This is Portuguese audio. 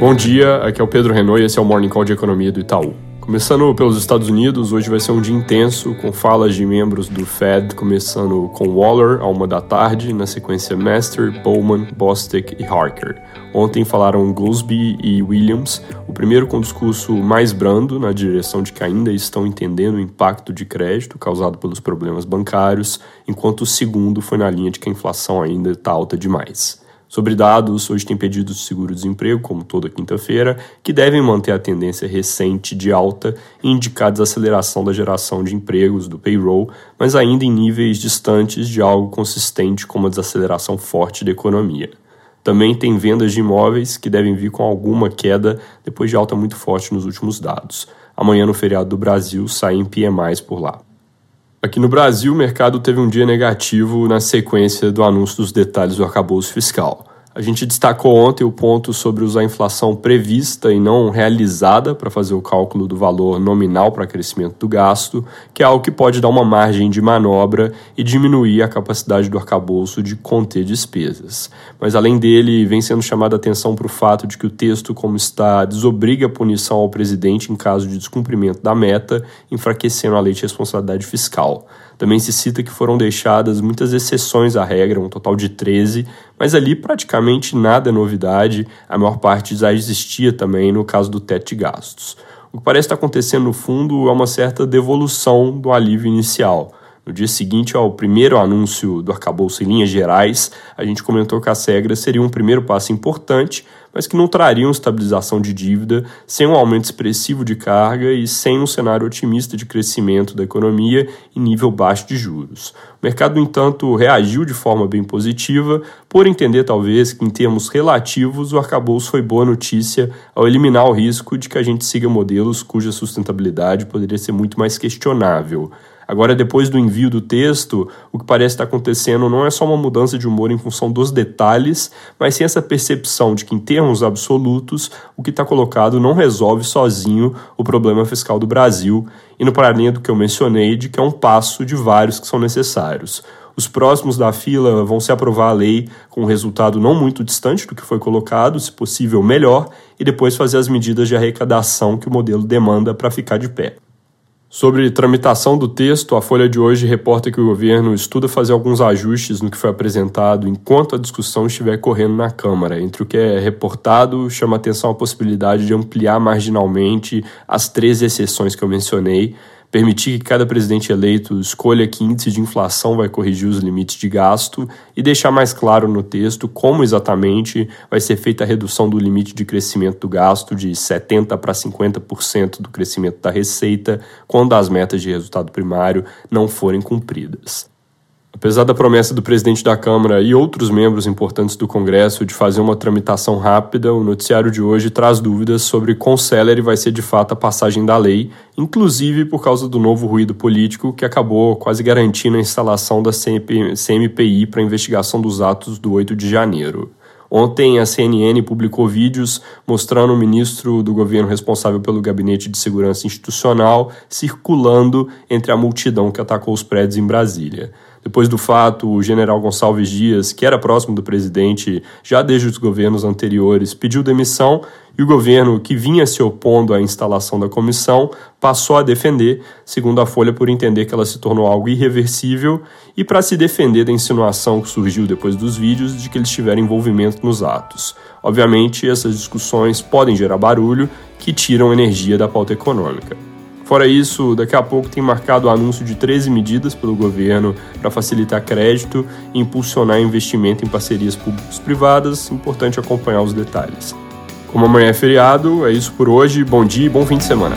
Bom dia, aqui é o Pedro Renault e esse é o Morning Call de Economia do Itaú. Começando pelos Estados Unidos, hoje vai ser um dia intenso, com falas de membros do Fed, começando com Waller, à uma da tarde, na sequência Master, Bowman, Bostic e Harker. Ontem falaram Goolsbee e Williams, o primeiro com um discurso mais brando, na direção de que ainda estão entendendo o impacto de crédito causado pelos problemas bancários, enquanto o segundo foi na linha de que a inflação ainda está alta demais. Sobre dados, hoje tem pedidos de seguro-desemprego, como toda quinta-feira, que devem manter a tendência recente de alta e indicar desaceleração da geração de empregos do payroll, mas ainda em níveis distantes de algo consistente como a desaceleração forte da economia. Também tem vendas de imóveis que devem vir com alguma queda depois de alta muito forte nos últimos dados. Amanhã, no feriado do Brasil, saem PMIs por lá. Aqui no Brasil, o mercado teve um dia negativo na sequência do anúncio dos detalhes do arcabouço fiscal. A gente destacou ontem o ponto sobre usar a inflação prevista e não realizada para fazer o cálculo do valor nominal para crescimento do gasto, que é algo que pode dar uma margem de manobra e diminuir a capacidade do arcabouço de conter despesas. Mas além dele, vem sendo chamada atenção para o fato de que o texto, como está, desobriga a punição ao presidente em caso de descumprimento da meta, enfraquecendo a lei de responsabilidade fiscal. Também se cita que foram deixadas muitas exceções à regra, um total de 13, mas ali praticamente nada é novidade, a maior parte já existia também no caso do teto de gastos. O que parece estar acontecendo no fundo é uma certa devolução do alívio inicial. No dia seguinte ao primeiro anúncio do arcabouço em linhas gerais, a gente comentou que as regras seriam um primeiro passo importante, mas que não trariam estabilização de dívida sem um aumento expressivo de carga e sem um cenário otimista de crescimento da economia e nível baixo de juros. O mercado, no entanto, reagiu de forma bem positiva, por entender talvez que, em termos relativos, o arcabouço foi boa notícia ao eliminar o risco de que a gente siga modelos cuja sustentabilidade poderia ser muito mais questionável. Agora, depois do envio do texto, o que parece estar acontecendo não é só uma mudança de humor em função dos detalhes, mas sim essa percepção de que, em termos absolutos, o que está colocado não resolve sozinho o problema fiscal do Brasil, e no paralelo do que eu mencionei, de que é um passo de vários que são necessários. Os próximos da fila vão se aprovar a lei com um resultado não muito distante do que foi colocado, se possível melhor, e depois fazer as medidas de arrecadação que o modelo demanda para ficar de pé. Sobre tramitação do texto, a Folha de hoje reporta que o governo estuda fazer alguns ajustes no que foi apresentado enquanto a discussão estiver correndo na Câmara. Entre o que é reportado, chama atenção a possibilidade de ampliar marginalmente as três exceções que eu mencionei, permitir que cada presidente eleito escolha que índice de inflação vai corrigir os limites de gasto e deixar mais claro no texto como exatamente vai ser feita a redução do limite de crescimento do gasto de 70% para 50% do crescimento da receita quando as metas de resultado primário não forem cumpridas. Apesar da promessa do presidente da Câmara e outros membros importantes do Congresso de fazer uma tramitação rápida, o noticiário de hoje traz dúvidas sobre quão célere vai ser de fato a passagem da lei, inclusive por causa do novo ruído político que acabou quase garantindo a instalação da CMPI para investigação dos atos do 8 de janeiro. Ontem, a CNN publicou vídeos mostrando o ministro do governo responsável pelo Gabinete de Segurança Institucional circulando entre a multidão que atacou os prédios em Brasília. Depois do fato, o general Gonçalves Dias, que era próximo do presidente já desde os governos anteriores, pediu demissão e o governo, que vinha se opondo à instalação da comissão, passou a defender, segundo a Folha, por entender que ela se tornou algo irreversível e para se defender da insinuação que surgiu depois dos vídeos de que eles tiveram envolvimento nos atos. Obviamente, essas discussões podem gerar barulho que tiram energia da pauta econômica. Fora isso, daqui a pouco tem marcado o anúncio de 13 medidas pelo governo para facilitar crédito e impulsionar investimento em parcerias públicos-privadas. Importante acompanhar os detalhes. Como amanhã é feriado, é isso por hoje. Bom dia e bom fim de semana.